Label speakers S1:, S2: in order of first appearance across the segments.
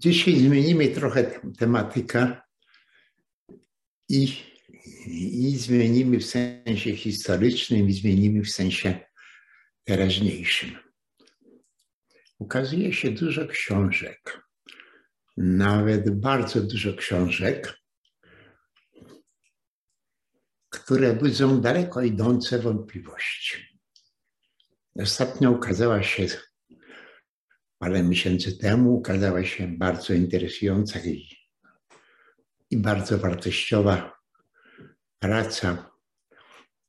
S1: Dzisiaj zmienimy trochę tematykę i, i zmienimy w sensie historycznym, i zmienimy w sensie teraźniejszym. Ukazuje się dużo książek, nawet bardzo dużo książek, które budzą daleko idące wątpliwości. Ostatnio ukazała się parę miesięcy temu, ukazała się bardzo interesująca i, bardzo wartościowa praca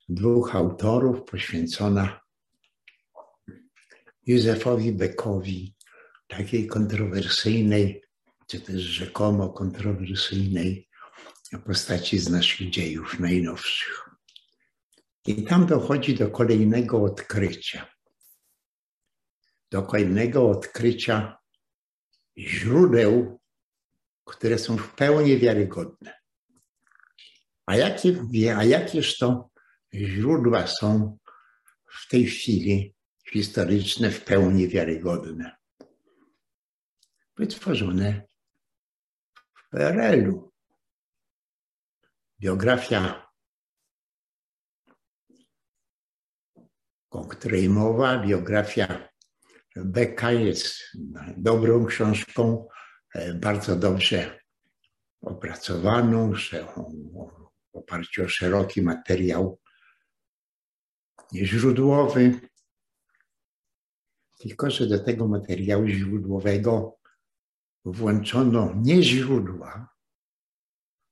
S1: dwóch autorów poświęcona Józefowi Beckowi, takiej kontrowersyjnej, czy też rzekomo kontrowersyjnej postaci z naszych dziejów najnowszych. I tam dochodzi do kolejnego odkrycia. Do kolejnego odkrycia źródeł, które są w pełni wiarygodne. A jakie, a jakież to źródła są w tej chwili historyczne, w pełni wiarygodne? Wytworzone w PRL-u biografia, o której mowa, biografia Beka jest dobrą książką, e, bardzo dobrze opracowaną, w oparciu o szeroki materiał źródłowy. Tylko, że do tego materiału źródłowego włączono nie źródła,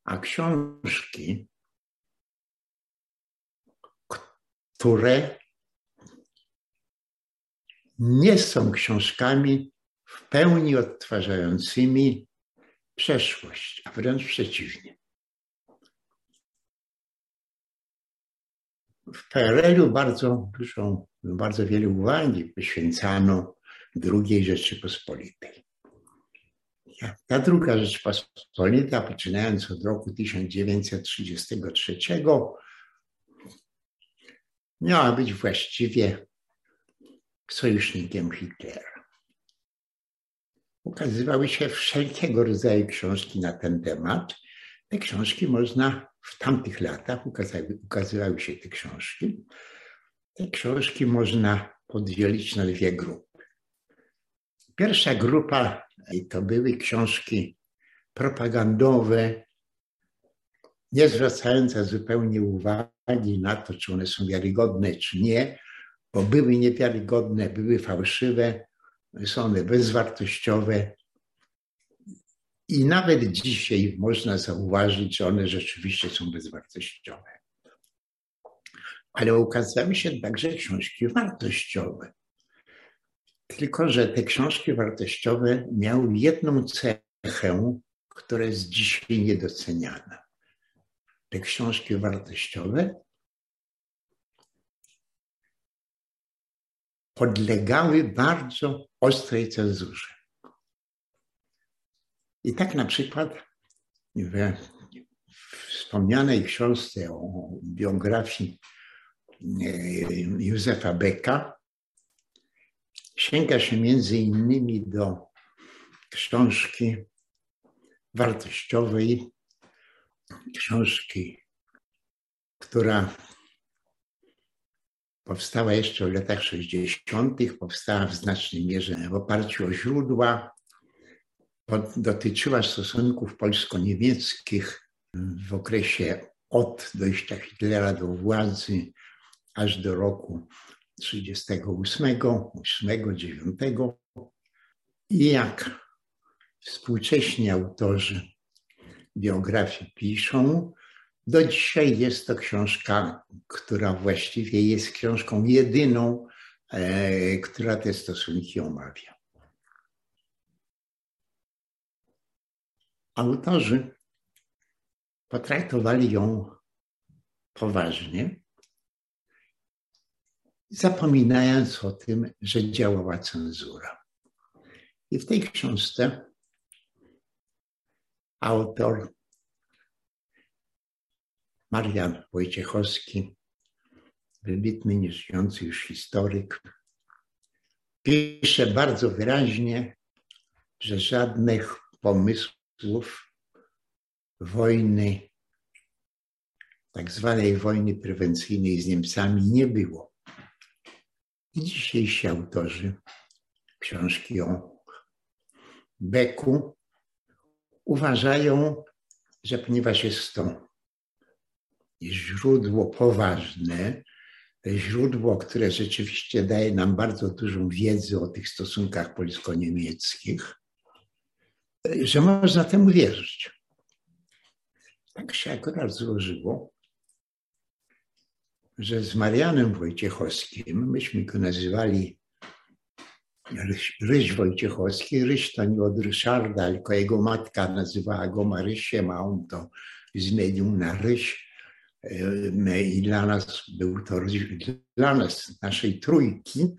S1: a książki, które nie są książkami w pełni odtwarzającymi przeszłość, a wręcz przeciwnie. W PRL-u bardzo dużo, bardzo wiele uwagi poświęcano II Rzeczypospolitej. Ta druga Rzeczpospolita, poczynając od roku 1933, miała być właściwie sojusznikiem Hitlera. Ukazywały się wszelkiego rodzaju książki na ten temat. Te książki można w tamtych latach, ukazały, ukazywały się te książki. Te książki można podzielić na dwie grupy. Pierwsza grupa to były książki propagandowe, nie zwracające zupełnie uwagi na to, czy one są wiarygodne, czy nie, bo były niewiarygodne, były fałszywe, są one bezwartościowe. I nawet dzisiaj można zauważyć, że one rzeczywiście są bezwartościowe. Ale ukazały się także książki wartościowe. Tylko, że te książki wartościowe miały jedną cechę, która jest dzisiaj niedoceniana. Te książki wartościowe podlegały bardzo ostrej cenzurze. I tak na przykład we wspomnianej książce o biografii e, Józefa Becka Sięga się między innymi do książki wartościowej, książki, która powstała jeszcze w latach 60., powstała w znacznej mierze w oparciu o źródła, dotyczyła stosunków polsko-niemieckich w okresie od dojścia Hitlera do władzy aż do roku 38, 8, 9 i jak współcześni autorzy biografii piszą, do dzisiaj jest to książka, która właściwie jest książką jedyną, e, która te stosunki omawia. Autorzy potraktowali ją poważnie zapominając o tym, że działała cenzura. I w tej książce autor Marian Wojciechowski, wybitny, nieżyjący już historyk, pisze bardzo wyraźnie, że żadnych pomysłów wojny, tak zwanej wojny prewencyjnej z Niemcami nie było. I dzisiejsi autorzy książki o Beku uważają, że ponieważ jest to źródło poważne, źródło, które rzeczywiście daje nam bardzo dużą wiedzę o tych stosunkach polsko-niemieckich, że można temu wierzyć. Tak się akurat złożyło, że z Marianem Wojciechowskim, myśmy go nazywali Ryś, Ryś Wojciechowski, Ryś to nie od Ryszarda, tylko jego matka nazywała go Marysiem, a on to zmienił na Ryś. I dla nas był to, dla nas, naszej trójki,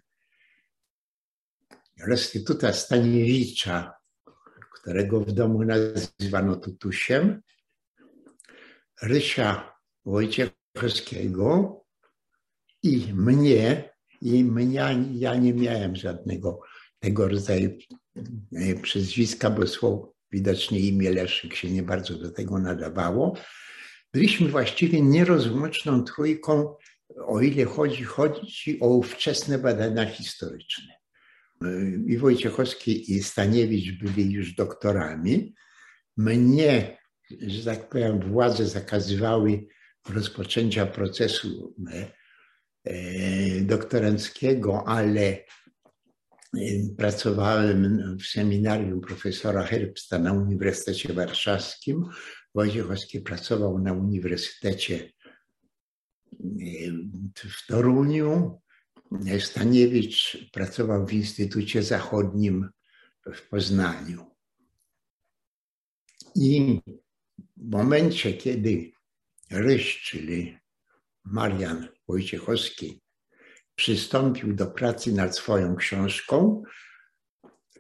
S1: restytuta Staniewicza, którego w domu nazywano Tutusiem, Rysia Wojciechowskiego i mnie, i mnie, ja nie miałem żadnego tego rodzaju e, przezwiska, bo słowo widocznie imię Leszek się nie bardzo do tego nadawało. Byliśmy właściwie nierozłączną trójką, o ile chodzi, chodzi o ówczesne badania historyczne. I Wojciechowski i Staniewicz byli już doktorami. Mnie, że tak powiem, władze zakazywały rozpoczęcia procesu e, doktoranckiego, ale pracowałem w seminarium profesora Herbsta na Uniwersytecie Warszawskim. Wojciechowski pracował na Uniwersytecie w Toruniu. Staniewicz pracował w Instytucie Zachodnim w Poznaniu. I w momencie, kiedy Ryś, czyli Marian Wojciechowski, przystąpił do pracy nad swoją książką,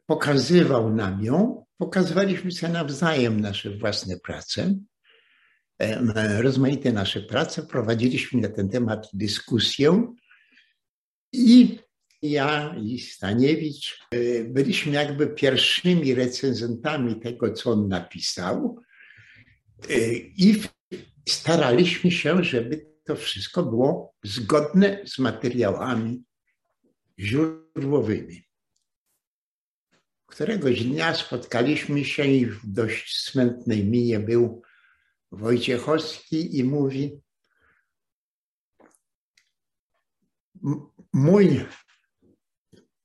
S1: pokazywał nam ją, pokazywaliśmy sobie nawzajem nasze własne prace, rozmaite nasze prace, prowadziliśmy na ten temat dyskusję. I ja i Staniewicz e, byliśmy jakby pierwszymi recenzentami tego, co on napisał. E, i staraliśmy się, żeby to wszystko było zgodne z materiałami źródłowymi. Któregoś dnia spotkaliśmy się i w dość smętnej minie był Wojciechowski i mówi: Mój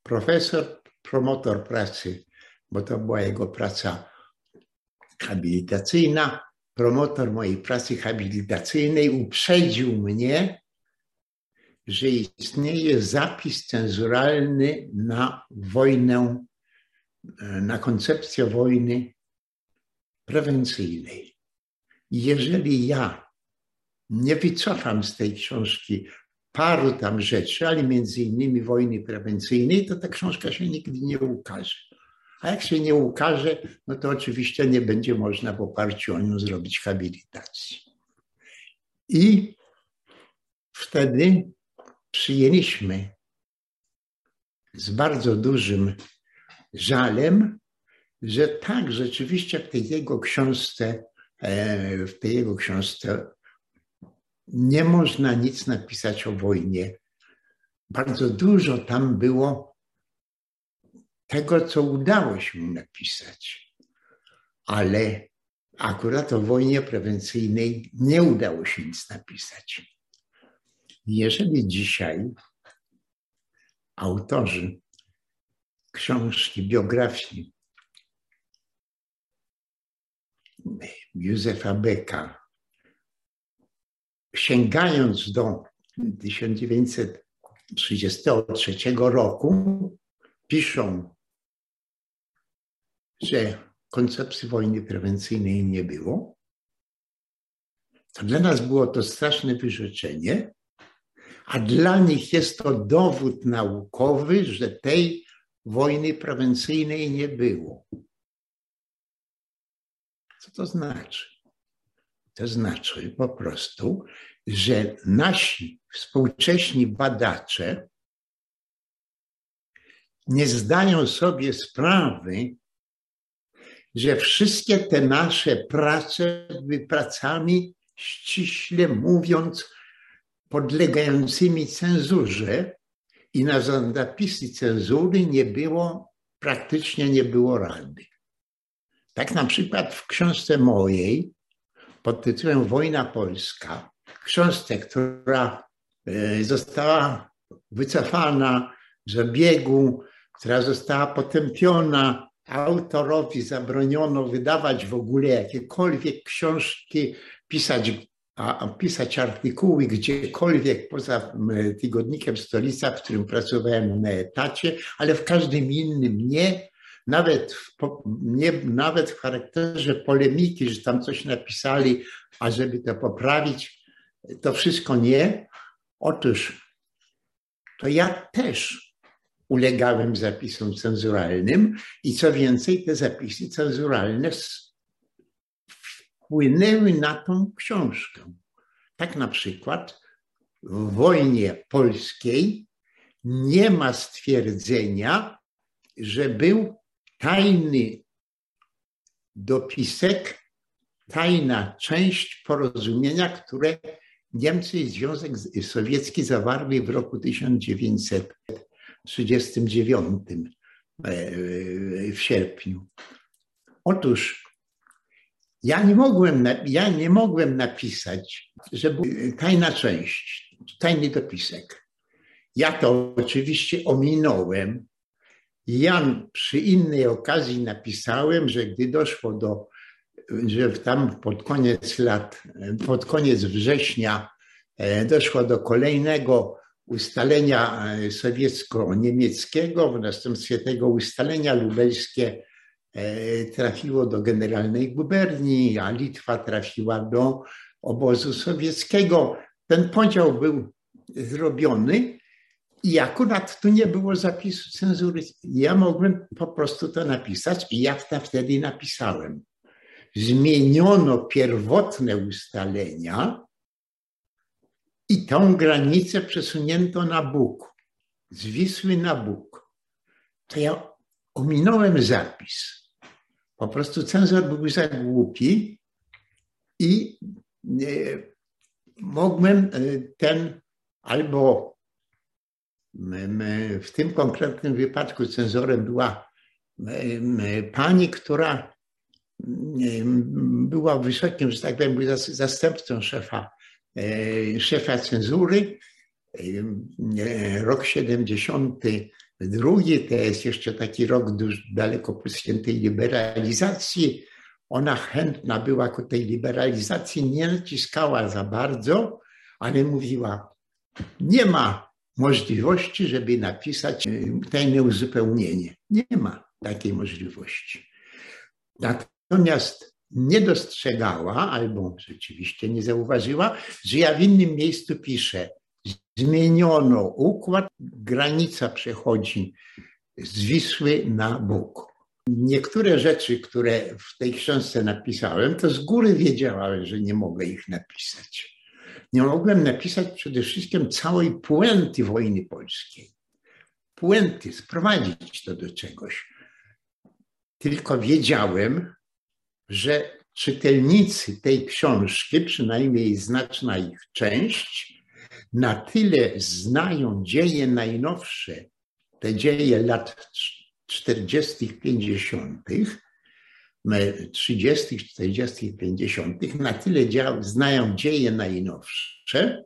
S1: profesor, promotor pracy, bo to była jego praca habilitacyjna, promotor mojej pracy habilitacyjnej uprzedził mnie, że istnieje zapis cenzuralny na wojnę, na koncepcję wojny prewencyjnej. Jeżeli ja nie wycofam z tej książki paru tam rzeczy, ale między innymi wojny prewencyjnej, to ta książka się nigdy nie ukaże. A jak się nie ukaże, no to oczywiście nie będzie można w oparciu o nią zrobić habilitacji. I wtedy przyjęliśmy z bardzo dużym żalem, że tak, rzeczywiście w tej jego książce, e, w tej jego książce nie można nic napisać o wojnie. Bardzo dużo tam było tego, co udało się napisać, ale akurat o wojnie prewencyjnej nie udało się nic napisać. Jeżeli dzisiaj autorzy książki, biografii Józefa Beka sięgając do 1933 roku, piszą, że koncepcji wojny prewencyjnej nie było. To dla nas było to straszne wyrzeczenie, a dla nich jest to dowód naukowy, że tej wojny prewencyjnej nie było. Co to znaczy? To znaczy po prostu, że nasi współcześni badacze nie zdają sobie sprawy, że wszystkie te nasze prace były pracami ściśle mówiąc podlegającymi cenzurze i na zapisy cenzury nie było, praktycznie nie było rady. Tak na przykład w książce mojej pod tytułem Wojna Polska, książce, która e, została wycofana z obiegu, która została potępiona, autorowi zabroniono wydawać w ogóle jakiekolwiek książki, pisać, a, pisać artykuły gdziekolwiek poza tygodnikiem Stolica, w którym pracowałem na etacie, ale w każdym innym nie. Nawet w, nie, nawet w charakterze polemiki, że tam coś napisali, a żeby to poprawić, to wszystko nie. Otóż to ja też ulegałem zapisom cenzuralnym i co więcej, te zapisy cenzuralne wpłynęły na tą książkę. Tak na przykład w wojnie polskiej nie ma stwierdzenia, że był tajny dopisek, tajna część porozumienia, które Niemcy i Związek Sowiecki zawarli w roku 1939 e, w sierpniu. Otóż ja nie mogłem, ja nie mogłem napisać, że była tajna część, tajny dopisek. Ja to oczywiście ominąłem. Ja przy innej okazji napisałem, że gdy doszło do, że tam pod koniec lat, pod koniec września e, doszło do kolejnego ustalenia e, sowiecko-niemieckiego, w następstwie tego ustalenia lubelskie E, trafiło do generalnej guberni, a Litwa trafiła do obozu sowieckiego. Ten podział był zrobiony i akurat tu nie było zapisu cenzury. Ja mogłem po prostu to napisać i ja wtedy napisałem. Zmieniono pierwotne ustalenia i tą granicę przesunięto na Bóg, z Wisły na Bóg. To ja ominąłem zapis po prostu cenzor był za głupi i e, mogłem e, ten albo w tym konkretnym wypadku cenzorem była pani, która była wysokim, że tak powiem, zastępcą szefa, szefa cenzury. Rok 70 Drugi to jest jeszcze taki rok daleko poświętej liberalizacji. Ona chętna była ku tej liberalizacji, nie naciskała za bardzo, ale mówiła, nie ma możliwości, żeby napisać e, tajne uzupełnienie. Nie ma takiej możliwości. Natomiast nie dostrzegała, albo rzeczywiście nie zauważyła, że ja w innym miejscu piszę, zmieniono układ, granica przechodzi z Wisły na Bóg. Niektóre rzeczy, które w tej książce napisałem, to z góry wiedziałem, że nie mogę ich napisać. Nie mogłem napisać przede wszystkim całej puenty wojny polskiej. Puenty, sprowadzić to do czegoś. Tylko wiedziałem, że czytelnicy tej książki, przynajmniej znaczna ich część, na tyle znają dzieje najnowsze, te dzieje lat 40., 50., 30., 40., 50., na tyle znają dzieje najnowsze,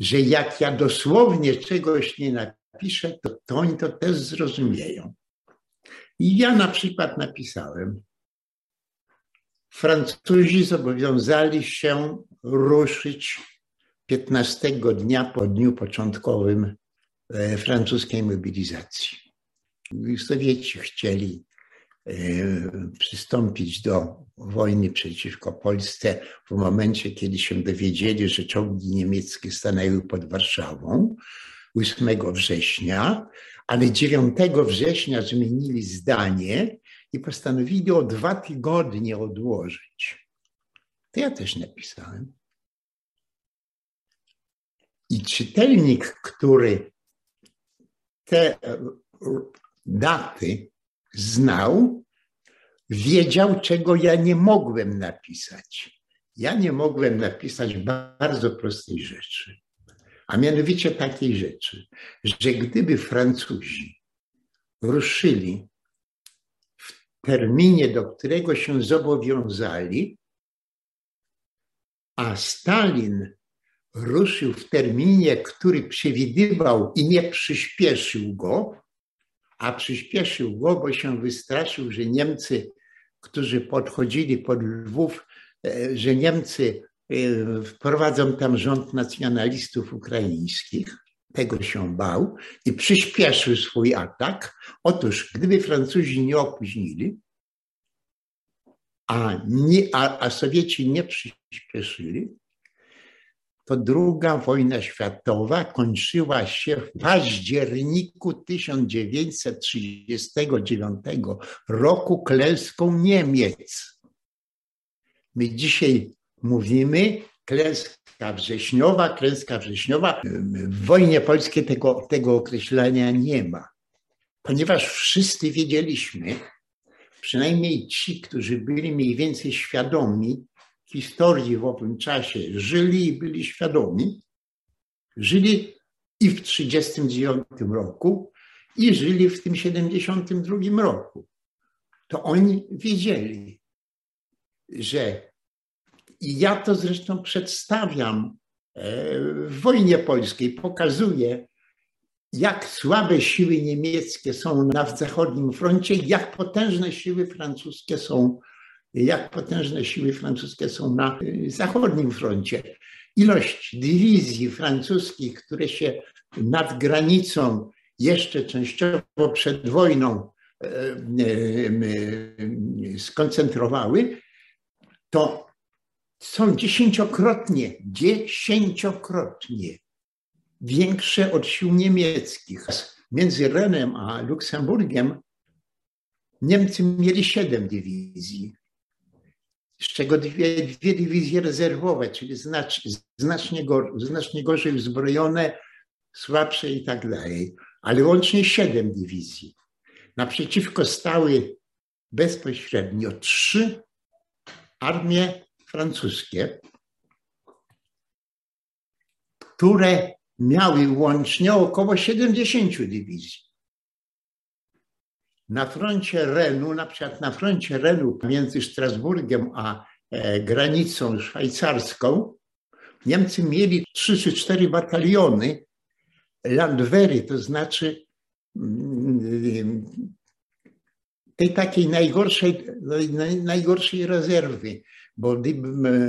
S1: że jak ja dosłownie czegoś nie napiszę, to, to oni to też zrozumieją. I ja na przykład napisałem, Francuzi zobowiązali się ruszyć 15 dnia po dniu początkowym e, francuskiej mobilizacji. Sowieci chcieli e, przystąpić do wojny przeciwko Polsce w momencie, kiedy się dowiedzieli, że czołgi niemieckie stanęły pod Warszawą 8 września, ale 9 września zmienili zdanie i postanowili o dwa tygodnie odłożyć. To ja też napisałem. I czytelnik, który te daty znał, wiedział, czego ja nie mogłem napisać. Ja nie mogłem napisać bardzo prostej rzeczy, a mianowicie takiej rzeczy, że gdyby Francuzi ruszyli terminie, do którego się zobowiązali, a Stalin ruszył w terminie, który przewidywał i nie przyspieszył go, a przyspieszył go, bo się wystraszył, że Niemcy, którzy podchodzili pod Lwów, e, że Niemcy e, wprowadzą tam rząd nacjonalistów ukraińskich. Tego się bał i przyspieszył swój atak. Otóż, gdyby Francuzi nie opóźnili, a, nie, a, a Sowieci nie przyspieszyli, to druga wojna światowa kończyła się w październiku 1939 roku klęską Niemiec. My dzisiaj mówimy klęska wrześniowa, klęska wrześniowa. W wojnie polskiej tego, tego określenia nie ma, ponieważ wszyscy wiedzieliśmy, przynajmniej ci, którzy byli mniej więcej świadomi historii w owym czasie, żyli i byli świadomi, żyli i w 1939 roku, i żyli w tym 72 roku. To oni wiedzieli, że i ja to zresztą przedstawiam e, w wojnie polskiej, pokazuję, jak słabe siły niemieckie są na zachodnim froncie, jak potężne siły francuskie są, jak potężne siły francuskie są na y, zachodnim froncie. Ilość dywizji francuskich, które się nad granicą jeszcze częściowo przed wojną e, e, skoncentrowały, to są dziesięciokrotnie, dziesięciokrotnie większe od sił niemieckich. Między Renem a Luksemburgiem Niemcy mieli siedem dywizji, z czego dwie, dwie dywizje rezerwowe, czyli znacz, znacznie, gor, znacznie gorzej uzbrojone, słabsze i tak dalej, ale łącznie siedem dywizji. Naprzeciwko stały bezpośrednio trzy armie francuskie, które miały łącznie około 70 dywizji. Na froncie Renu, na przykład na froncie Renu między Strasburgiem a e, granicą szwajcarską, Niemcy mieli trzy czy cztery bataliony Landwehry, to znaczy mm, tej takiej najgorszej, najgorszej rezerwy bo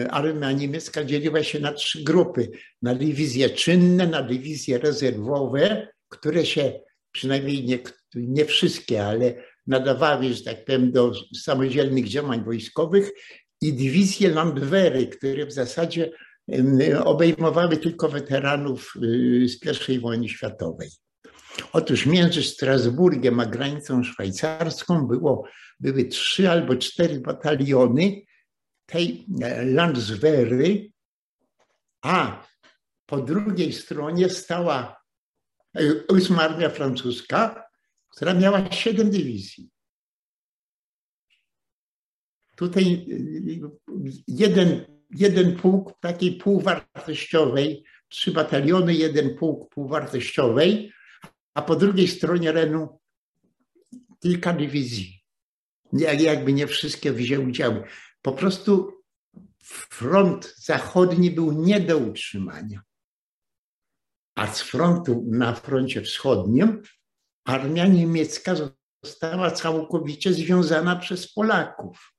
S1: armia niemiecka dzieliła się na trzy grupy. Na dywizje czynne, na dywizje rezerwowe, które się przynajmniej nie, nie wszystkie, ale nadawały, że tak powiem, do samodzielnych działań wojskowych i dywizje Landwehry, które w zasadzie obejmowały tylko weteranów y, z I wojny światowej. Otóż między Strasburgiem a granicą szwajcarską było, były trzy albo cztery bataliony tej e, Landswery, a po drugiej stronie stała ósma e, armia francuska, która miała siedem dywizji. Tutaj e, jeden, jeden pułk takiej półwartościowej, trzy bataliony, jeden pułk półwartościowej, a po drugiej stronie Renu kilka dywizji. Jakby nie wszystkie wzięły udział. Po prostu front zachodni był nie do utrzymania. A z frontu na froncie wschodnim armia niemiecka została całkowicie związana przez Polaków.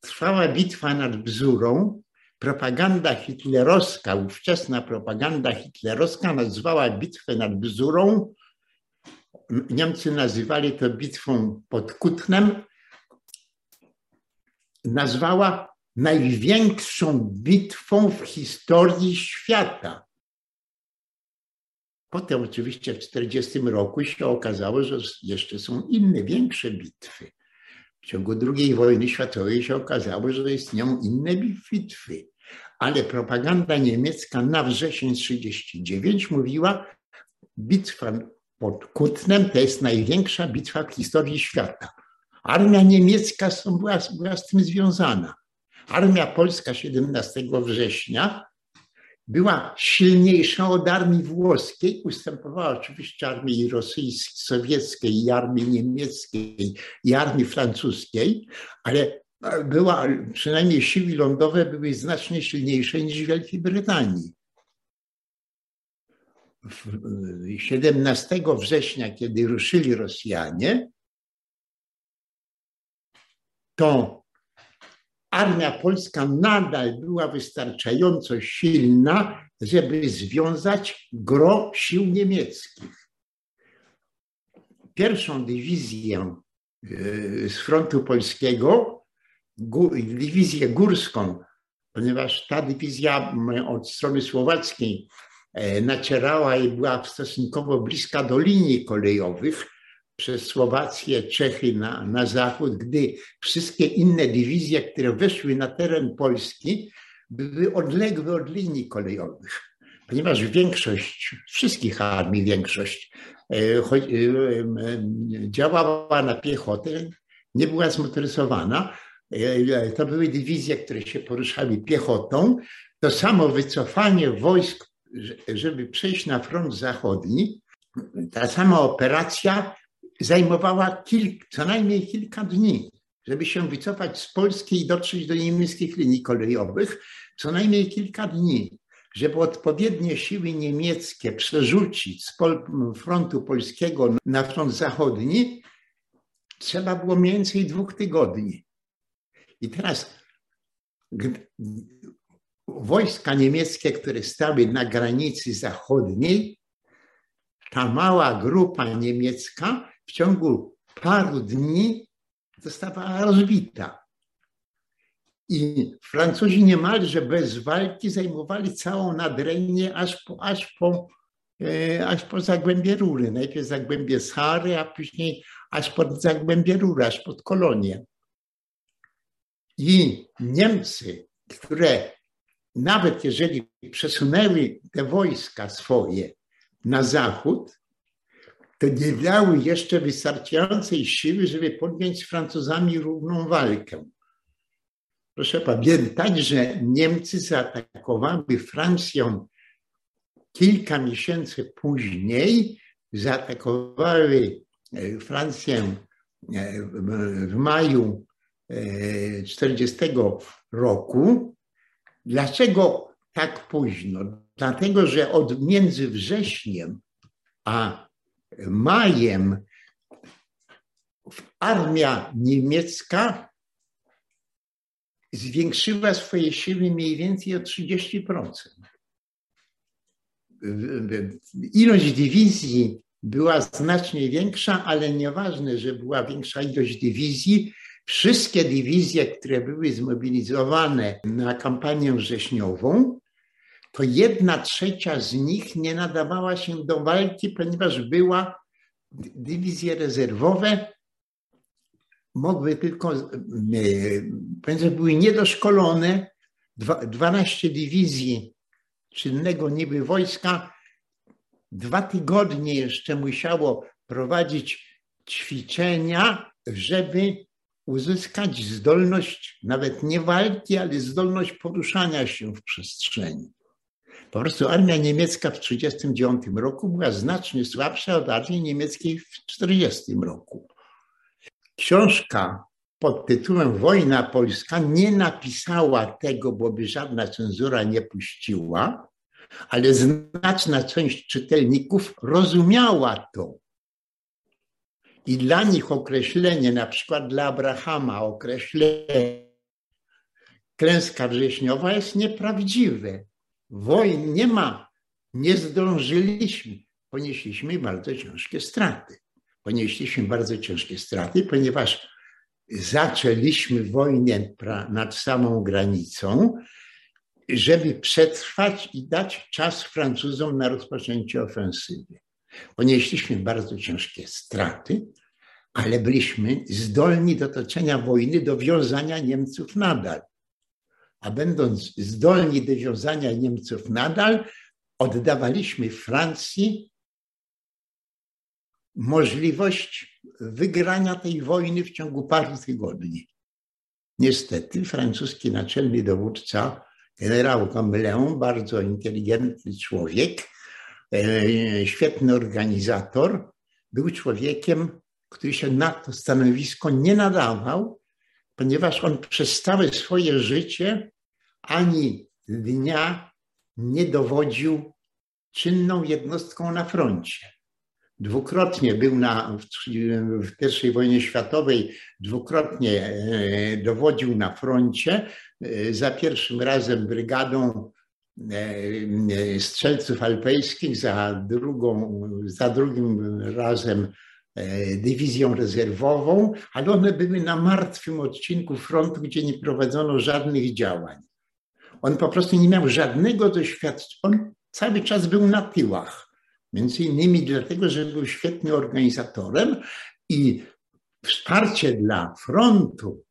S1: Trwała bitwa nad Bzurą. Propaganda hitlerowska, ówczesna propaganda hitlerowska nazwała bitwę nad Bzurą. Niemcy nazywali to bitwą pod Kutnem, nazwała największą bitwą w historii świata. Potem oczywiście w 1940 roku się okazało, że jeszcze są inne, większe bitwy. W ciągu II wojny światowej się okazało, że istnieją inne bitwy. Ale propaganda niemiecka na wrzesień 1939 mówiła, bitwa pod Kutnem to jest największa bitwa w historii świata. Armia niemiecka była, była z tym związana. Armia polska 17 września była silniejsza od armii włoskiej, ustępowała oczywiście armii rosyjskiej, sowieckiej, i armii niemieckiej, i armii francuskiej, ale była, przynajmniej siły lądowe były znacznie silniejsze niż w Wielkiej Brytanii. 17 września, kiedy ruszyli Rosjanie, to armia polska nadal była wystarczająco silna, żeby związać gro sił niemieckich. Pierwszą dywizję e, z frontu polskiego, dywizję górską, ponieważ ta dywizja od strony słowackiej e, nacierała i była stosunkowo bliska do linii kolejowych, przez Słowację, Czechy na, na zachód, gdy wszystkie inne dywizje, które weszły na teren Polski, były odległe od linii kolejowych, ponieważ większość, wszystkich armii większość e, e, działała na piechotę, nie była zmotoryzowana. E, to były dywizje, które się poruszały piechotą. To samo wycofanie wojsk, żeby przejść na front zachodni, ta sama operacja zajmowała kilk, co najmniej kilka dni, żeby się wycofać z Polski i dotrzeć do niemieckich linii kolejowych, co najmniej kilka dni, żeby odpowiednie siły niemieckie przerzucić z frontu polskiego na front zachodni, trzeba było mniej więcej dwóch tygodni. I teraz wojska niemieckie, które stały na granicy zachodniej, ta mała grupa niemiecka w ciągu paru dni została rozbita. I Francuzi niemalże bez walki zajmowali całą Nadrenię aż po, aż po, e, aż po Zagłębie Rury. Najpierw Zagłębie Sary, a później aż pod Zagłębie Rury, aż pod Kolonię. I Niemcy, które nawet jeżeli przesunęły te wojska swoje na zachód, to nie miały jeszcze wystarczającej siły, żeby podjąć z Francuzami równą walkę. Proszę pamiętać, że Niemcy zaatakowały Francję kilka miesięcy później, zaatakowały e, Francję e, w maju 40 e, roku. Dlaczego tak późno? Dlatego, że od między wrześniem a majem armia niemiecka zwiększyła swoje siły mniej więcej o 30%. Ilość dywizji była znacznie większa, ale nieważne, że była większa ilość dywizji. Wszystkie dywizje, które były zmobilizowane na kampanię wrześniową, to jedna trzecia z nich nie nadawała się do walki, ponieważ była dywizje rezerwowe, mogły tylko, e, ponieważ były niedoszkolone, 12 dywizji czynnego niby wojska, dwa tygodnie jeszcze musiało prowadzić ćwiczenia, żeby uzyskać zdolność nawet nie walki, ale zdolność poruszania się w przestrzeni. Po prostu armia niemiecka w 1939 roku była znacznie słabsza od armii niemieckiej w 1940 roku. Książka pod tytułem Wojna Polska nie napisała tego, bo by żadna cenzura nie puściła, ale znaczna część czytelników rozumiała to. I dla nich określenie, na przykład dla Abrahama, określenie klęska wrześniowa jest nieprawdziwe wojen nie ma, nie zdążyliśmy. Ponieśliśmy bardzo ciężkie straty. Ponieśliśmy bardzo ciężkie straty, ponieważ zaczęliśmy wojnę nad samą granicą, żeby przetrwać i dać czas Francuzom na rozpoczęcie ofensywy. Ponieśliśmy bardzo ciężkie straty, ale byliśmy zdolni do toczenia wojny, do wiązania Niemców nadal a będąc zdolni do wiązania Niemców nadal, oddawaliśmy Francji możliwość wygrania tej wojny w ciągu paru tygodni. Niestety francuski naczelny dowódca, generał Comleon, bardzo inteligentny człowiek, e, świetny organizator, był człowiekiem, który się na to stanowisko nie nadawał, ponieważ on przez całe swoje życie ani dnia nie dowodził czynną jednostką na froncie. Dwukrotnie był na, w, I wojnie światowej, dwukrotnie e, dowodził na froncie. E, za pierwszym razem brygadą e, strzelców alpejskich, za, drugą, za drugim razem dywizją rezerwową, ale one były na martwym odcinku frontu, gdzie nie prowadzono żadnych działań. On po prostu nie miał żadnego doświadczenia. On cały czas był na tyłach. Między innymi dlatego, że był świetnym organizatorem i wsparcie dla frontu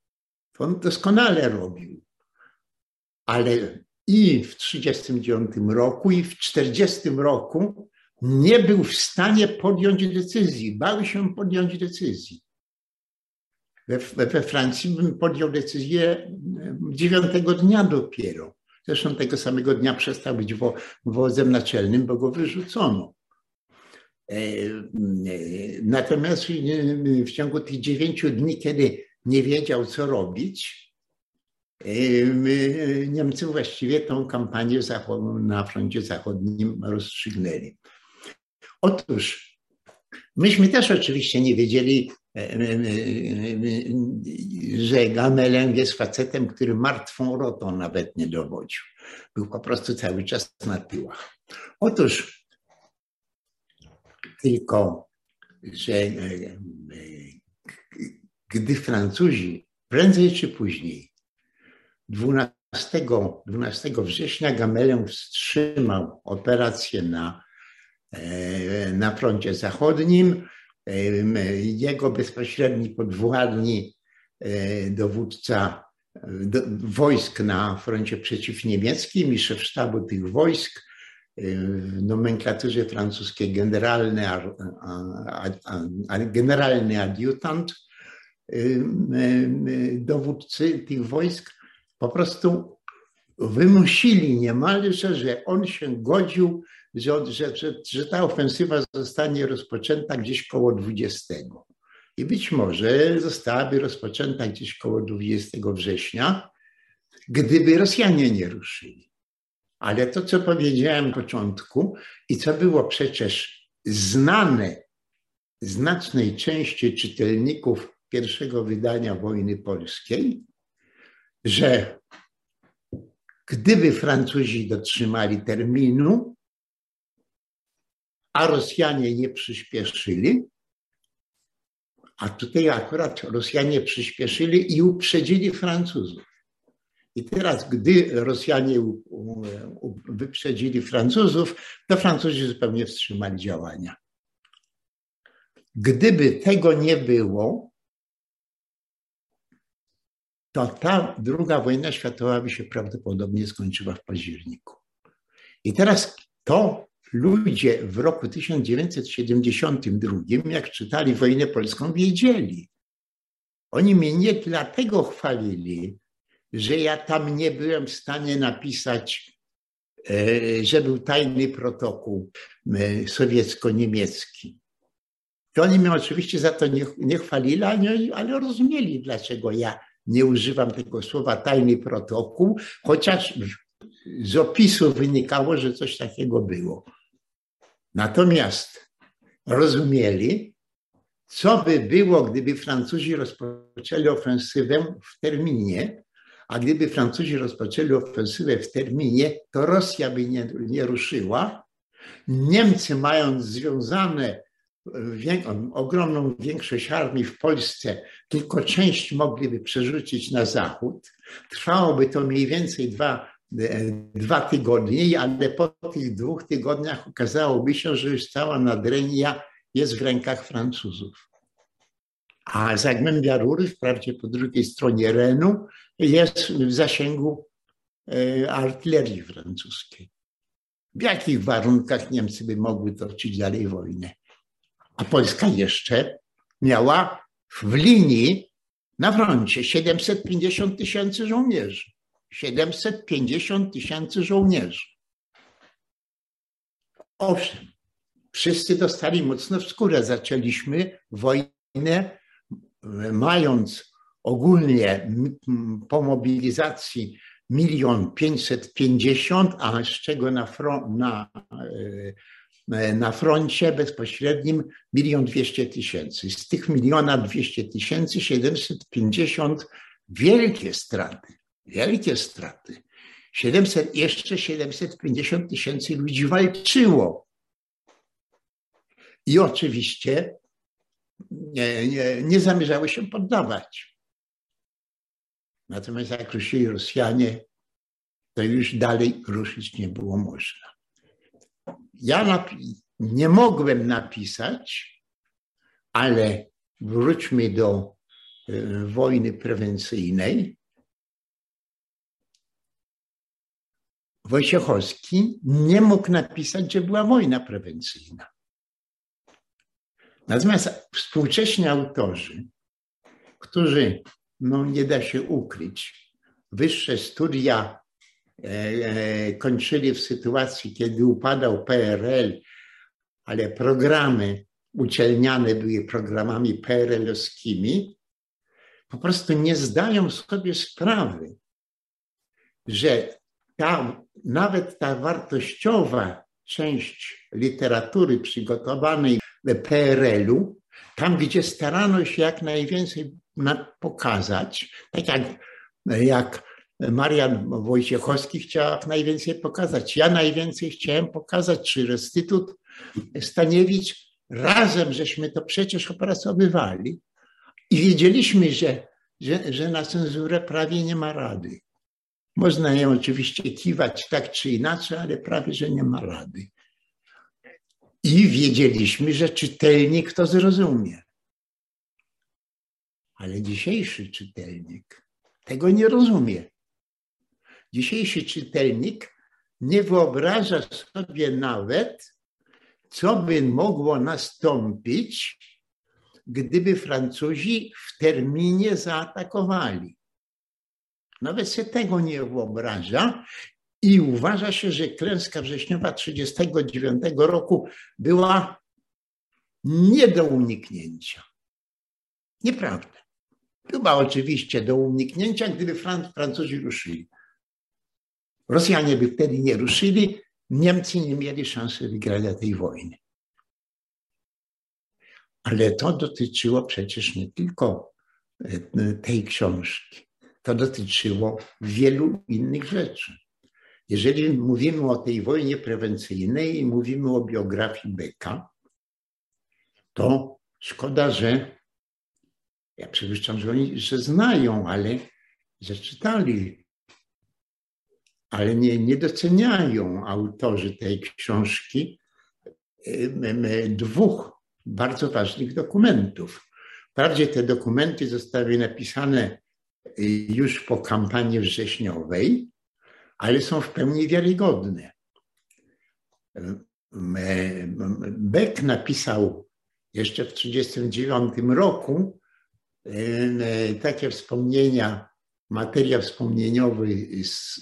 S1: on doskonale robił. Ale i w 1939 roku, i w 1940 roku nie był w stanie podjąć decyzji. Bał się podjąć decyzji. We, we Francji bym podjął decyzję dziewiątego dnia dopiero. Zresztą tego samego dnia przestał być wo, wodzem naczelnym, bo go wyrzucono. E, e, natomiast w ciągu tych dziewięciu dni, kiedy nie wiedział, co robić, e, Niemcy właściwie tą kampanię na froncie zachodnim rozstrzygnęli. Otóż myśmy też oczywiście nie wiedzieli, że Gamelin jest facetem, który martwą rotą nawet nie dowodził. Był po prostu cały czas na tyłach. Otóż tylko, że e, e, gdy Francuzi prędzej czy później 12, 12 września Gamelion wstrzymał operację na, e, na froncie zachodnim, jego bezpośredni podwładni, dowódca wojsk na froncie przeciwniemieckim i szef sztabu tych wojsk w nomenklaturze francuskiej generalny, generalny adiutant dowódcy tych wojsk po prostu wymusili niemalże, że on się godził, że, że, że ta ofensywa zostanie rozpoczęta gdzieś koło 20. I być może zostałaby rozpoczęta gdzieś koło 20 września, gdyby Rosjanie nie ruszyli. Ale to, co powiedziałem na początku i co było przecież znane znacznej części czytelników pierwszego wydania wojny polskiej, że gdyby Francuzi dotrzymali terminu, a Rosjanie nie przyspieszyli, a tutaj akurat Rosjanie przyspieszyli i uprzedzili Francuzów. I teraz, gdy Rosjanie wyprzedzili Francuzów, to Francuzi zupełnie wstrzymali działania. Gdyby tego nie było, to ta druga wojna światowa by się prawdopodobnie skończyła w październiku. I teraz to ludzie w roku 1972, jak czytali wojnę polską, wiedzieli. Oni mnie nie dlatego chwalili, że ja tam nie byłem w stanie napisać, e, że był tajny protokół e, sowiecko-niemiecki. To oni mnie oczywiście za to nie, nie chwalili, ale rozumieli, dlaczego ja nie używam tego słowa tajny protokół, chociaż z opisu wynikało, że coś takiego było. Natomiast rozumieli, co by było, gdyby Francuzi rozpoczęli ofensywę w terminie, a gdyby Francuzi rozpoczęli ofensywę w terminie, to Rosja by nie, nie ruszyła. Niemcy, mając związane ogromną większość armii w Polsce, tylko część mogliby przerzucić na zachód. Trwałoby to mniej więcej dwa, dwa tygodnie, ale po tych dwóch tygodniach okazałoby się, że już cała Nadrenia jest w rękach Francuzów. A Zagłębia Rury, wprawdzie po drugiej stronie Renu, jest w zasięgu e, artylerii francuskiej. W jakich warunkach Niemcy by mogły toczyć dalej wojnę? A Polska jeszcze miała w linii na froncie 750 tysięcy żołnierzy. 750 tysięcy żołnierzy. Owszem, wszyscy dostali mocno w skórę. Zaczęliśmy wojnę, mając ogólnie po mobilizacji milion pięćset pięćdziesiąt, a z czego na, front, na, e, na froncie bezpośrednim milion dwieście tysięcy. Z tych miliona dwieście tysięcy, siedemset pięćdziesiąt wielkie straty, wielkie straty. 700, jeszcze 750 tysięcy ludzi walczyło. I oczywiście nie, nie, nie zamierzały się poddawać. Natomiast jak ruszyli Rosjanie, to już dalej ruszyć nie było można. Ja nie mogłem napisać, ale wróćmy do y, wojny prewencyjnej. Wojciechowski nie mógł napisać, że była wojna prewencyjna. Natomiast współcześni autorzy, którzy, no nie da się ukryć, wyższe studia e, e, kończyli w sytuacji, kiedy upadał PRL, ale programy uczelniane były programami PRL-owskimi, po prostu nie zdają sobie sprawy, że ta, nawet ta wartościowa część literatury przygotowanej PRL-u, tam gdzie starano się jak najwięcej pokazać, tak jak, jak Marian Wojciechowski chciał jak najwięcej pokazać. Ja najwięcej chciałem pokazać, czy Restytut Staniewicz, razem żeśmy to przecież opracowywali i wiedzieliśmy, że, że, że na cenzurę prawie nie ma rady. Można ją oczywiście kiwać tak czy inaczej, ale prawie, że nie ma rady. I wiedzieliśmy, że czytelnik to zrozumie. Ale dzisiejszy czytelnik tego nie rozumie. Dzisiejszy czytelnik nie wyobraża sobie nawet, co by mogło nastąpić, gdyby Francuzi w terminie zaatakowali. Nawet sobie tego nie wyobraża i uważa się, że klęska wrześniowa 1939 roku była nie do uniknięcia. Nieprawda. Była oczywiście do uniknięcia, gdyby Francuzi ruszyli. Rosjanie by wtedy nie ruszyli, Niemcy nie mieli szansy wygrania tej wojny. Ale to dotyczyło przecież nie tylko e, tej książki. To dotyczyło wielu innych rzeczy. Jeżeli mówimy o tej wojnie prewencyjnej i mówimy o biografii Beka, to szkoda, że ja przypuszczam, że oni że znają, ale że czytali, ale nie, nie doceniają autorzy tej książki dwóch bardzo ważnych dokumentów. Wprawdzie te dokumenty zostały napisane już po kampanii wrześniowej, ale są w pełni wiarygodne. Beck napisał jeszcze w 1939 roku takie wspomnienia, materiał wspomnieniowy z,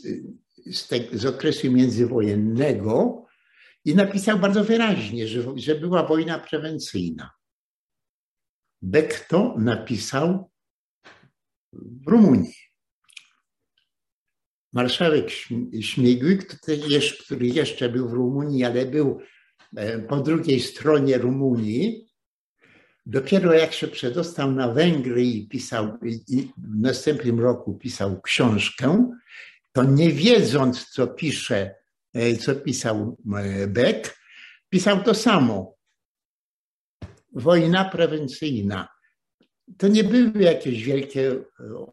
S1: z, te, z okresu międzywojennego i napisał bardzo wyraźnie, że, że była wojna prewencyjna. Beck to napisał w Rumunii marszałek Śmigły, który jeszcze był w Rumunii, ale był e, po drugiej stronie Rumunii, dopiero jak się przedostał na Węgry i pisał, i w następnym roku pisał książkę, to nie wiedząc, co pisze, e, co pisał e, Beck, pisał to samo. Wojna prewencyjna to nie były jakieś wielkie e,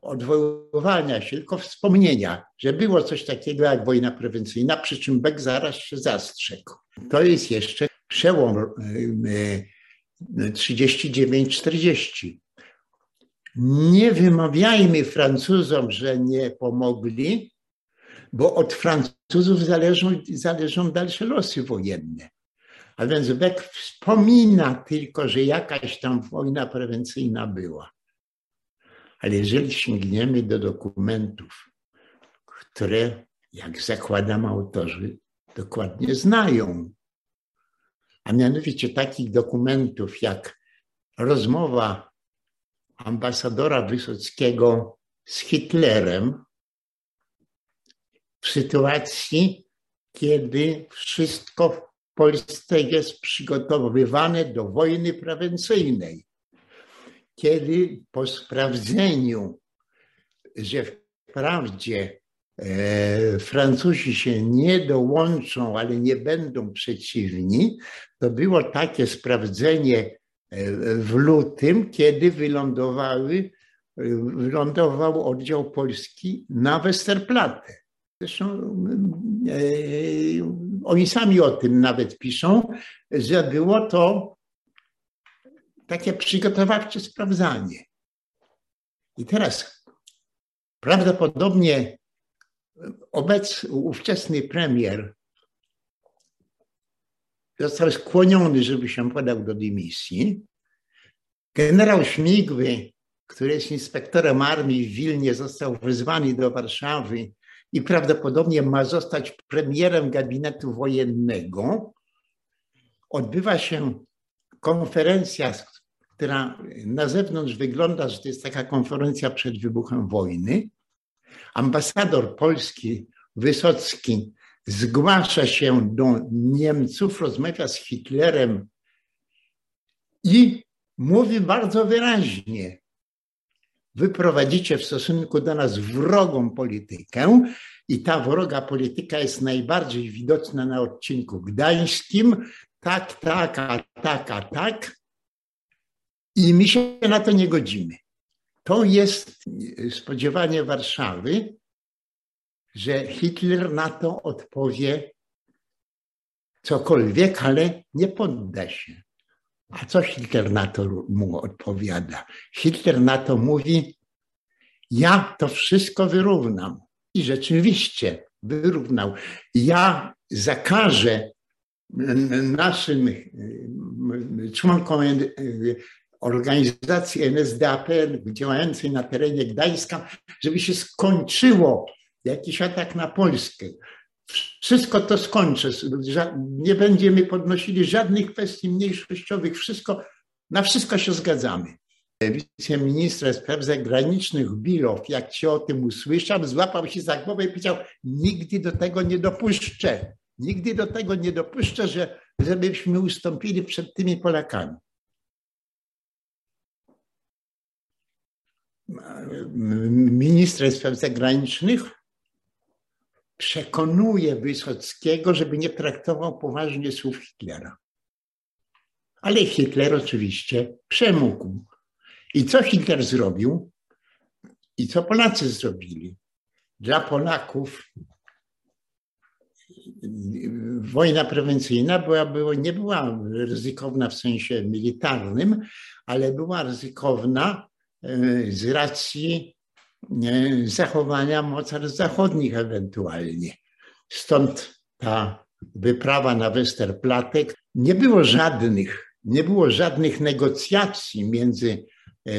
S1: odwoływania się, tylko wspomnienia, że było coś takiego jak wojna prewencyjna, przy czym Beck zaraz się zastrzegł. To jest jeszcze przełom 39-40. E, nie wymawiajmy Francuzom, że nie pomogli, bo od Francuzów zależą, zależą dalsze losy wojenne. A więc Beck wspomina tylko, że jakaś tam wojna prewencyjna była. Ale jeżeli sięgniemy do dokumentów, które, jak zakładam autorzy, dokładnie znają, a mianowicie takich dokumentów jak rozmowa ambasadora Wysockiego z Hitlerem w sytuacji, kiedy wszystko Polsce jest przygotowywane do wojny prewencyjnej. Kiedy po sprawdzeniu, że wprawdzie e, Francuzi się nie dołączą, ale nie będą przeciwni, to było takie sprawdzenie e, w lutym, kiedy wylądowały, wylądował oddział polski na Westerplatte. Zresztą e, oni sami o tym nawet piszą, że było to takie przygotowawcze sprawdzanie. I teraz prawdopodobnie obecny, ówczesny premier został skłoniony, żeby się podał do dymisji. Generał Śmigły, który jest inspektorem armii w Wilnie, został wezwany do Warszawy i prawdopodobnie ma zostać premierem gabinetu wojennego. Odbywa się konferencja, która na zewnątrz wygląda, że to jest taka konferencja przed wybuchem wojny. Ambasador polski Wysocki zgłasza się do Niemców, rozmawia z Hitlerem i mówi bardzo wyraźnie: Wy prowadzicie w stosunku do nas wrogą politykę i ta wroga polityka jest najbardziej widoczna na odcinku gdańskim. Tak, tak, a tak, a tak. I my się na to nie godzimy. To jest spodziewanie Warszawy, że Hitler na to odpowie cokolwiek, ale nie podda się. A co Hitler na to mu odpowiada? Hitler na to mówi: Ja to wszystko wyrównam. I rzeczywiście wyrównał. Ja zakażę naszym członkom organizacji NSDAP działającej na terenie Gdańska, żeby się skończyło jakiś atak na Polskę. Wszystko to skończę. Nie będziemy podnosili żadnych kwestii mniejszościowych. Wszystko, na wszystko się zgadzamy. Wiceminister spraw zagranicznych Bilow, jak się o tym usłyszał, złapał się za głowę i powiedział: Nigdy do tego nie dopuszczę. Nigdy do tego nie dopuszczę, że, żebyśmy ustąpili przed tymi Polakami. Minister spraw zagranicznych przekonuje Wysockiego, żeby nie traktował poważnie słów Hitlera. Ale Hitler oczywiście przemógł. I co Hitler zrobił? I co Polacy zrobili? Dla Polaków wojna prewencyjna była, była, nie była ryzykowna w sensie militarnym, ale była ryzykowna e, z racji zachowania mocarstw zachodnich ewentualnie. Stąd ta wyprawa na Westerplatte. Nie było żadnych, nie było żadnych negocjacji między e,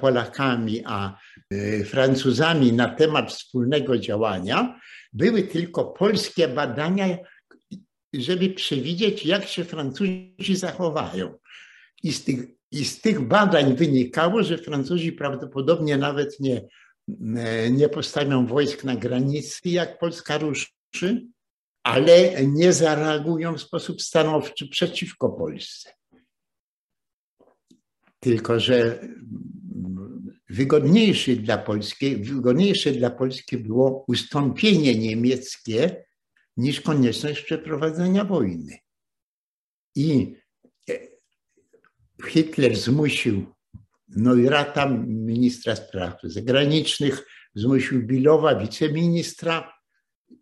S1: Polakami a e, Francuzami na temat wspólnego działania. Były tylko polskie badania, żeby przewidzieć, jak się Francuzi zachowają. I z tych i z tych badań wynikało, że Francuzi prawdopodobnie nawet nie, nie postawią wojsk na granicy, jak Polska ruszy, ale nie zareagują w sposób stanowczy przeciwko Polsce. Tylko, że wygodniejsze dla Polski, wygodniejsze dla Polski było ustąpienie niemieckie niż konieczność przeprowadzenia wojny. I Hitler zmusił Neurata, ministra spraw zagranicznych, zmusił Bilowa, wiceministra,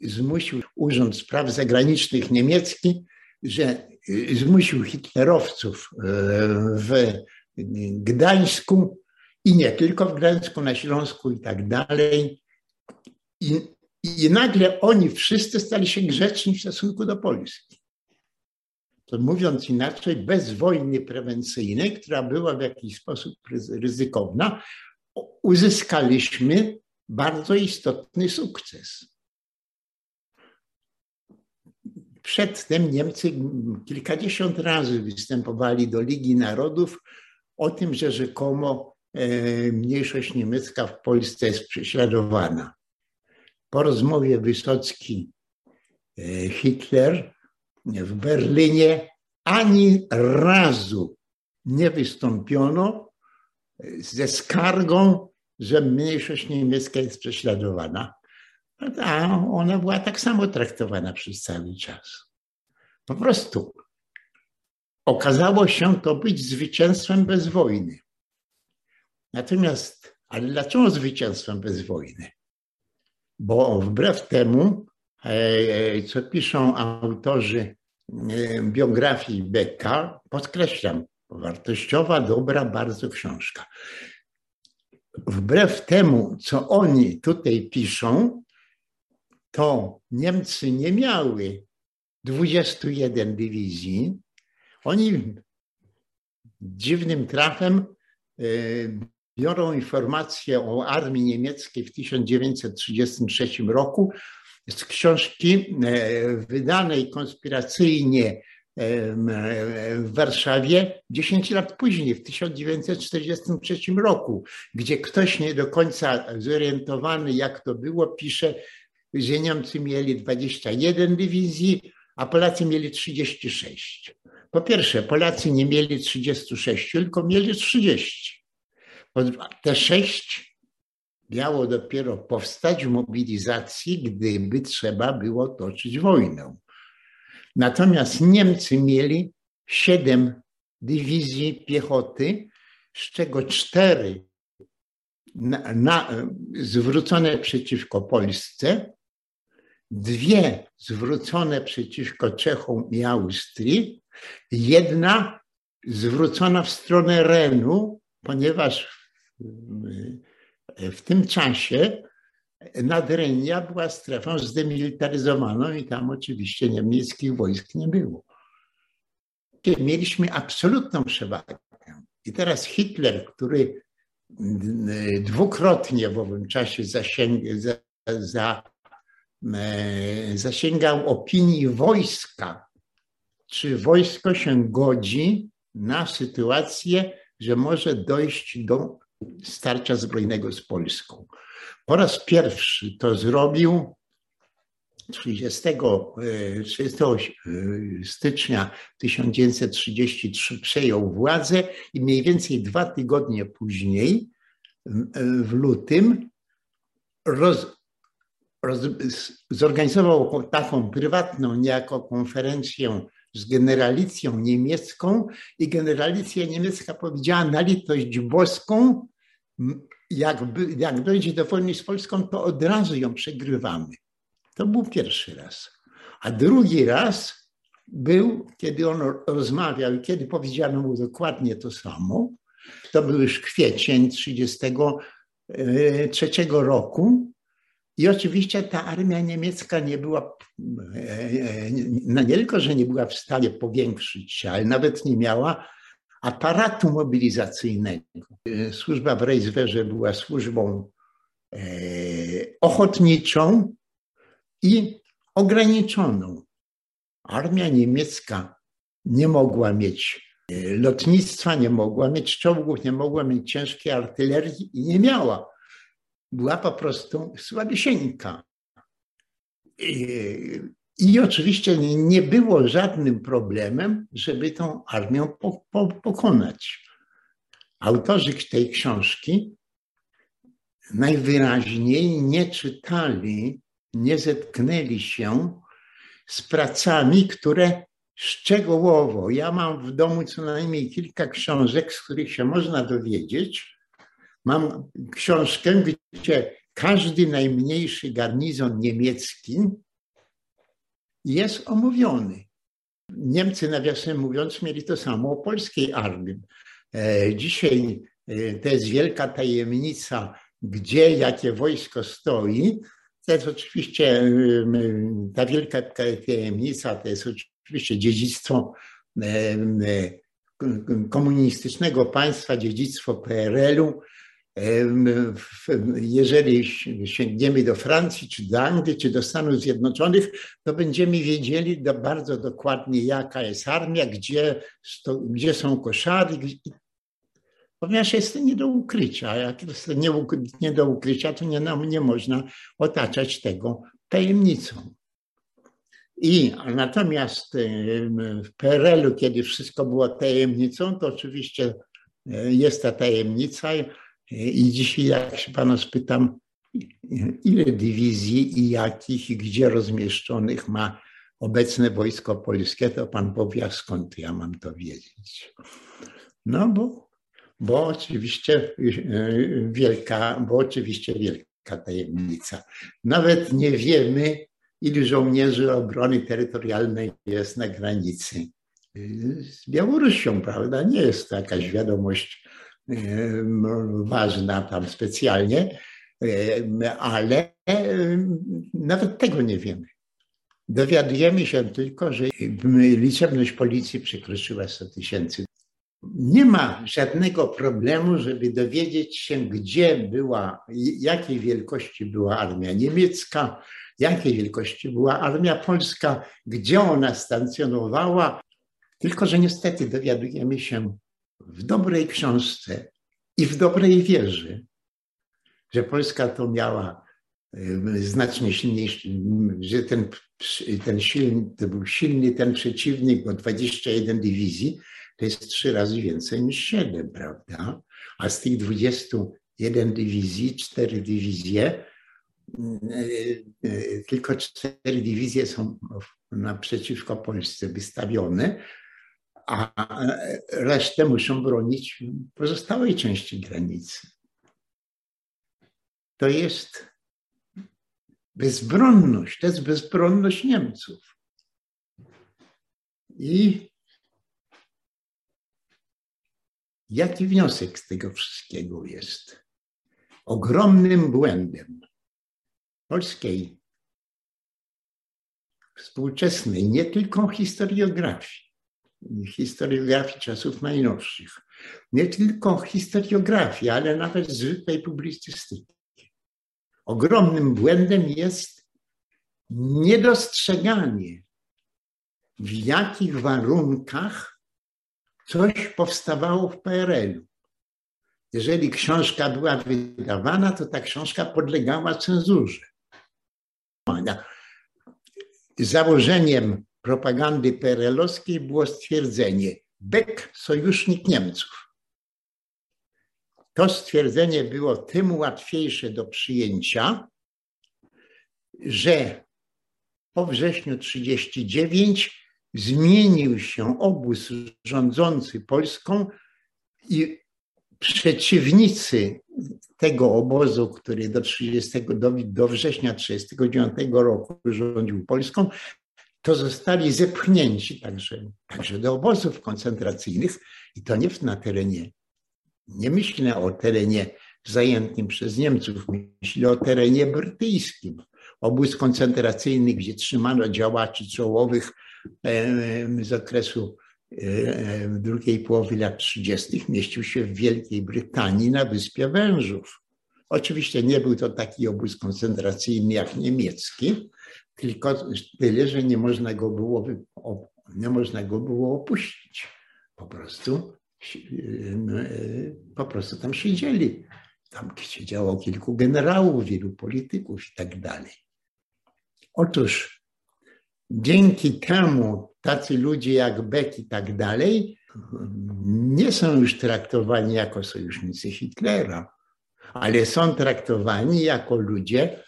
S1: zmusił Urząd Spraw Zagranicznych niemiecki, że y, zmusił hitlerowców y, w Gdańsku i nie tylko w Gdańsku, na Śląsku i tak dalej. I, I nagle oni wszyscy stali się grzeczni w stosunku do Polski. To mówiąc inaczej, bez wojny prewencyjnej, która była w jakiś sposób ryzykowna, uzyskaliśmy bardzo istotny sukces. Przedtem Niemcy kilkadziesiąt razy występowali do Ligi Narodów o tym, że rzekomo e, mniejszość niemiecka w Polsce jest prześladowana. Po rozmowie Wysocki-Hitler e, w Berlinie ani razu nie wystąpiono ze skargą, że mniejszość niemiecka jest prześladowana. A ona była tak samo traktowana przez cały czas. Po prostu okazało się to być zwycięstwem bez wojny. Natomiast, ale dlaczego zwycięstwem bez wojny? Bo wbrew temu, e, e, co piszą autorzy e, biografii Becka, podkreślam, wartościowa, dobra bardzo książka. Wbrew temu, co oni tutaj piszą, to Niemcy nie miały 21 dywizji. Oni dziwnym trafem e, biorą informacje o armii niemieckiej w 1933 roku z książki e, wydanej konspiracyjnie w Warszawie 10 lat później, w 1943 roku, gdzie ktoś nie do końca zorientowany, jak to było, pisze, że Niemcy mieli 21 dywizji, a Polacy mieli 36. Po pierwsze, Polacy nie mieli 36, tylko mieli 30. Te sześć miało dopiero powstać w mobilizacji, gdyby trzeba było toczyć wojnę. Natomiast Niemcy mieli siedem dywizji piechoty, z czego cztery na, na, zwrócone przeciwko Polsce, dwie zwrócone przeciwko Czechom i Austrii, jedna zwrócona w stronę Renu, ponieważ w, w tym czasie Nadrenia była strefą zdemilitaryzowaną i tam oczywiście niemieckich wojsk nie było. Mieliśmy absolutną przewagę. I teraz Hitler, który dwukrotnie w owym czasie zasięg, za, za, e, zasięgał opinii wojska, czy wojsko się godzi na sytuację, że może dojść do starcia zbrojnego z Polską. Po raz pierwszy to zrobił 30, 30 e, e, stycznia 1933 przejął władzę i mniej więcej dwa tygodnie później, w lutym, roz, roz, zorganizował taką prywatną niejako konferencję z generalicją niemiecką i generalicja niemiecka powiedziała na litość boską, jak, jak dojdzie do wojny z Polską, to od razu ją przegrywamy. To był pierwszy raz. A drugi raz był, kiedy on rozmawiał i kiedy powiedziano mu dokładnie to samo. To był już kwiecień 1933 e, roku. I oczywiście ta armia niemiecka nie była, e, e, no nie tylko, że nie była w stanie powiększyć się, ale nawet nie miała aparatu mobilizacyjnego. Służba w Reichswehrze była służbą e, ochotniczą i ograniczoną. Armia niemiecka nie mogła mieć e, lotnictwa, nie mogła mieć czołgów, nie mogła mieć ciężkiej artylerii i nie miała. Była po prostu słabisieńka. I oczywiście nie było żadnym problemem, żeby tą armię po, po, pokonać. Autorzy tej książki najwyraźniej nie czytali, nie zetknęli się z pracami, które szczegółowo, ja mam w domu co najmniej kilka książek, z których się można dowiedzieć. Mam książkę, gdzie każdy najmniejszy garnizon niemiecki jest omówiony. Niemcy, nawiasem mówiąc, mieli to samo o polskiej armii. E, dzisiaj e, to jest wielka tajemnica, gdzie jakie wojsko stoi. To jest oczywiście, ta wielka tajemnica to jest oczywiście dziedzictwo komunistycznego państwa, dziedzictwo PRL-u, jeżeli sięgniemy do Francji, czy do Anglii, czy do Stanów Zjednoczonych, to będziemy wiedzieli bardzo dokładnie, jaka jest armia, gdzie, gdzie są koszary, ponieważ jest to nie do ukrycia. Jak jest nie, nie do ukrycia, to nie, nie można otaczać tego tajemnicą. I natomiast w PRL-u, kiedy wszystko było tajemnicą, to oczywiście e, jest ta tajemnica i dzisiaj, jak się pana spytam, ile dywizji i jakich i gdzie rozmieszczonych ma obecne wojsko polskie, to pan powie, skąd ja mam to wiedzieć. No bo, bo oczywiście e, wielka, bo oczywiście wielka tajemnica. Nawet nie wiemy, ilu żołnierzy obrony terytorialnej jest na granicy z Białorusią, prawda? Nie jest to jakaś wiadomość ważna tam specjalnie, ale nawet tego nie wiemy. Dowiadujemy się tylko, że liczebność policji przekroczyła 100 tysięcy. Nie ma żadnego problemu, żeby dowiedzieć się, gdzie była, jakiej wielkości była armia niemiecka, jakiej wielkości była armia polska, gdzie ona stacjonowała. Tylko, że niestety dowiadujemy się w dobrej książce i w dobrej wierze, że Polska to miała znacznie silniejszy, że ten, ten silny, to był silny ten przeciwnik, bo 21 dywizji to jest trzy razy więcej niż 7, prawda? A z tych 21 dywizji, cztery dywizje, tylko cztery dywizje są naprzeciwko Polsce wystawione, a resztę muszą bronić pozostałej części granicy. To jest bezbronność, to jest bezbronność Niemców. I jaki wniosek z tego wszystkiego jest? Ogromnym błędem polskiej współczesnej, nie tylko historiografii, historiografii czasów najnowszych. Nie tylko historiografii, ale nawet zwykłej publicystyki. Ogromnym błędem jest niedostrzeganie, w jakich warunkach coś powstawało w PRL-u. Jeżeli książka była wydawana, to ta książka podlegała cenzurze. Założeniem propagandy perelowskiej było stwierdzenie Beck sojusznik Niemców. To stwierdzenie było tym łatwiejsze do przyjęcia, że po wrześniu 1939 zmienił się obóz rządzący Polską i przeciwnicy tego obozu, który do, 30, do, do września 1939 roku rządził Polską, to zostali zepchnięci także, także do obozów koncentracyjnych i to nie na terenie, nie myślę o terenie zajętym przez Niemców, myślę o terenie brytyjskim. Obóz koncentracyjny, gdzie trzymano działaczy czołowych z okresu drugiej połowy lat 30. mieścił się w Wielkiej Brytanii na Wyspie Wężów. Oczywiście nie był to taki obóz koncentracyjny jak niemiecki, tylko tyle, że nie można go było, nie można go było opuścić. Po prostu, po prostu tam siedzieli. Tam siedziało kilku generałów, wielu polityków i tak dalej. Otóż dzięki temu tacy ludzie jak Beck i tak dalej nie są już traktowani jako sojusznicy Hitlera, ale są traktowani jako ludzie, E,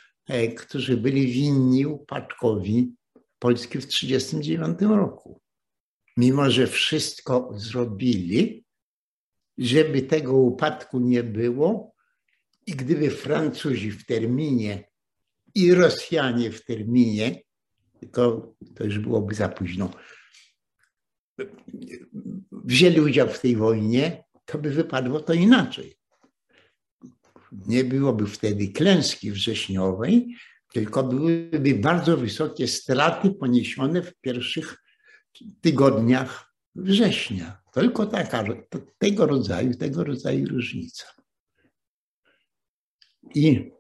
S1: którzy byli winni upadkowi Polski w 1939 roku. Mimo, że wszystko zrobili, żeby tego upadku nie było, i gdyby Francuzi w terminie i Rosjanie w terminie, to, to już byłoby za późno, wzięli udział w tej wojnie, to by wypadło to inaczej nie byłoby wtedy klęski wrześniowej, tylko byłyby bardzo wysokie straty poniesione w pierwszych tygodniach września. Tylko taka, tego rodzaju, tego rodzaju różnica. I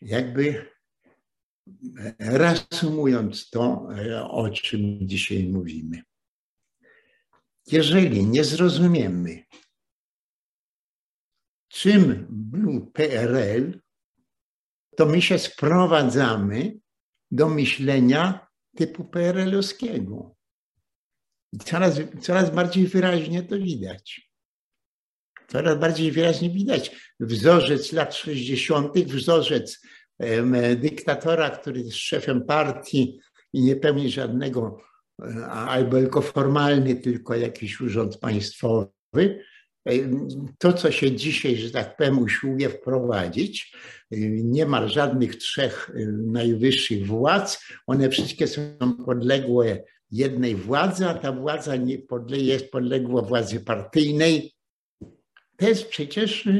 S1: jakby reasumując to, o czym dzisiaj mówimy. Jeżeli nie zrozumiemy, czym był PRL, to my się sprowadzamy do myślenia typu PRL-owskiego. Coraz, coraz bardziej wyraźnie to widać. Coraz bardziej wyraźnie widać wzorzec lat 60., wzorzec dyktatora, który jest szefem partii i nie pełni żadnego, e, albo tylko formalny, tylko jakiś urząd państwowy. To, co się dzisiaj, że tak powiem, usiłuje wprowadzić, nie ma żadnych trzech e, najwyższych władz, one wszystkie są podległe jednej władzy, a ta władza nie podle, jest podległa władzy partyjnej. To jest przecież e,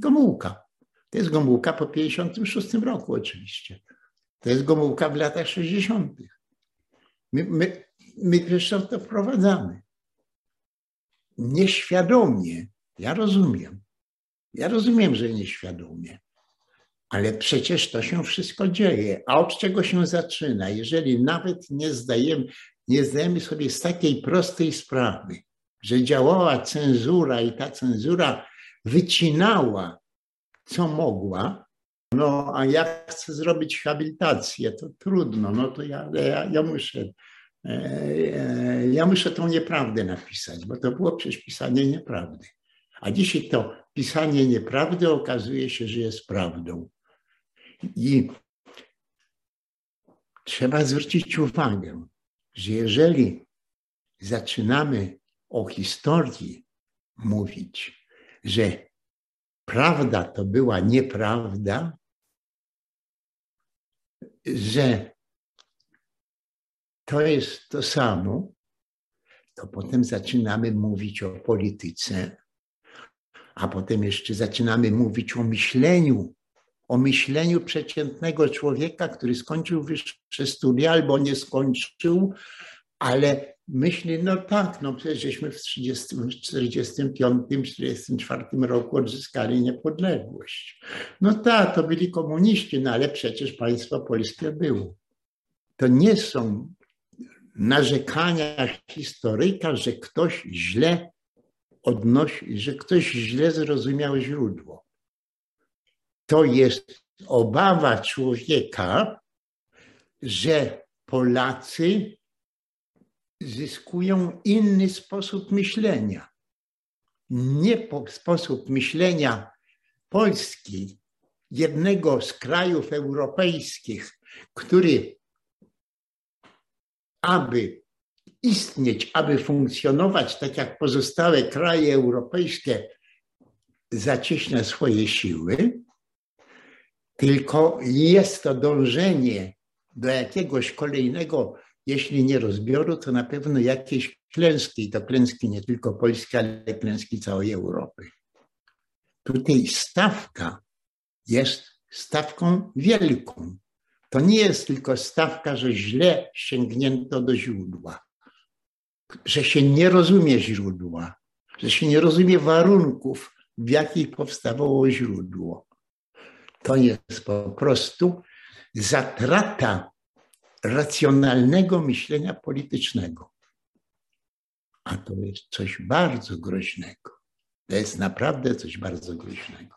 S1: Gomułka. To jest Gomułka po 56 roku oczywiście. To jest Gomułka w latach 60. My, my, my to wprowadzamy. Nieświadomie. Ja rozumiem. Ja rozumiem, że nieświadomie. Ale przecież to się wszystko dzieje. A od czego się zaczyna? Jeżeli nawet nie zdajemy, nie zdajemy sobie z takiej prostej sprawy, że działała cenzura i ta cenzura wycinała co mogła, no a jak chcę zrobić habilitację, to trudno, no to ja, ja, ja muszę ja muszę tą nieprawdę napisać, bo to było przecież pisanie nieprawdy. A dzisiaj to pisanie nieprawdy okazuje się, że jest prawdą. I trzeba zwrócić uwagę, że jeżeli zaczynamy o historii mówić, że prawda to była nieprawda, że to jest to samo, to potem zaczynamy mówić o polityce, a potem jeszcze zaczynamy mówić o myśleniu, o myśleniu przeciętnego człowieka, który skończył wyższe studia albo nie skończył, ale myśli, no tak, no przecież żeśmy w 1945-1944 roku odzyskali niepodległość. No tak, to byli komuniści, no ale przecież państwo polskie było. To nie są narzekania historyka, że ktoś źle odnosi, że ktoś źle zrozumiał źródło. To jest obawa człowieka, że Polacy zyskują inny sposób myślenia. Nie sposób myślenia Polski, jednego z krajów europejskich, który aby istnieć, aby funkcjonować tak jak pozostałe kraje europejskie, zacieśnia swoje siły, tylko jest to dążenie do jakiegoś kolejnego jeśli nie rozbioru, to na pewno jakieś klęski, to klęski nie tylko Polski, ale klęski całej Europy. Tutaj stawka jest stawką wielką. To nie jest tylko stawka, że źle sięgnięto do źródła, że się nie rozumie źródła, że się nie rozumie warunków, w jakich powstawało źródło. To jest po prostu zatrata racjonalnego myślenia politycznego. A to jest coś bardzo groźnego. To jest naprawdę coś bardzo groźnego.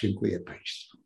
S1: Dziękuję Państwu.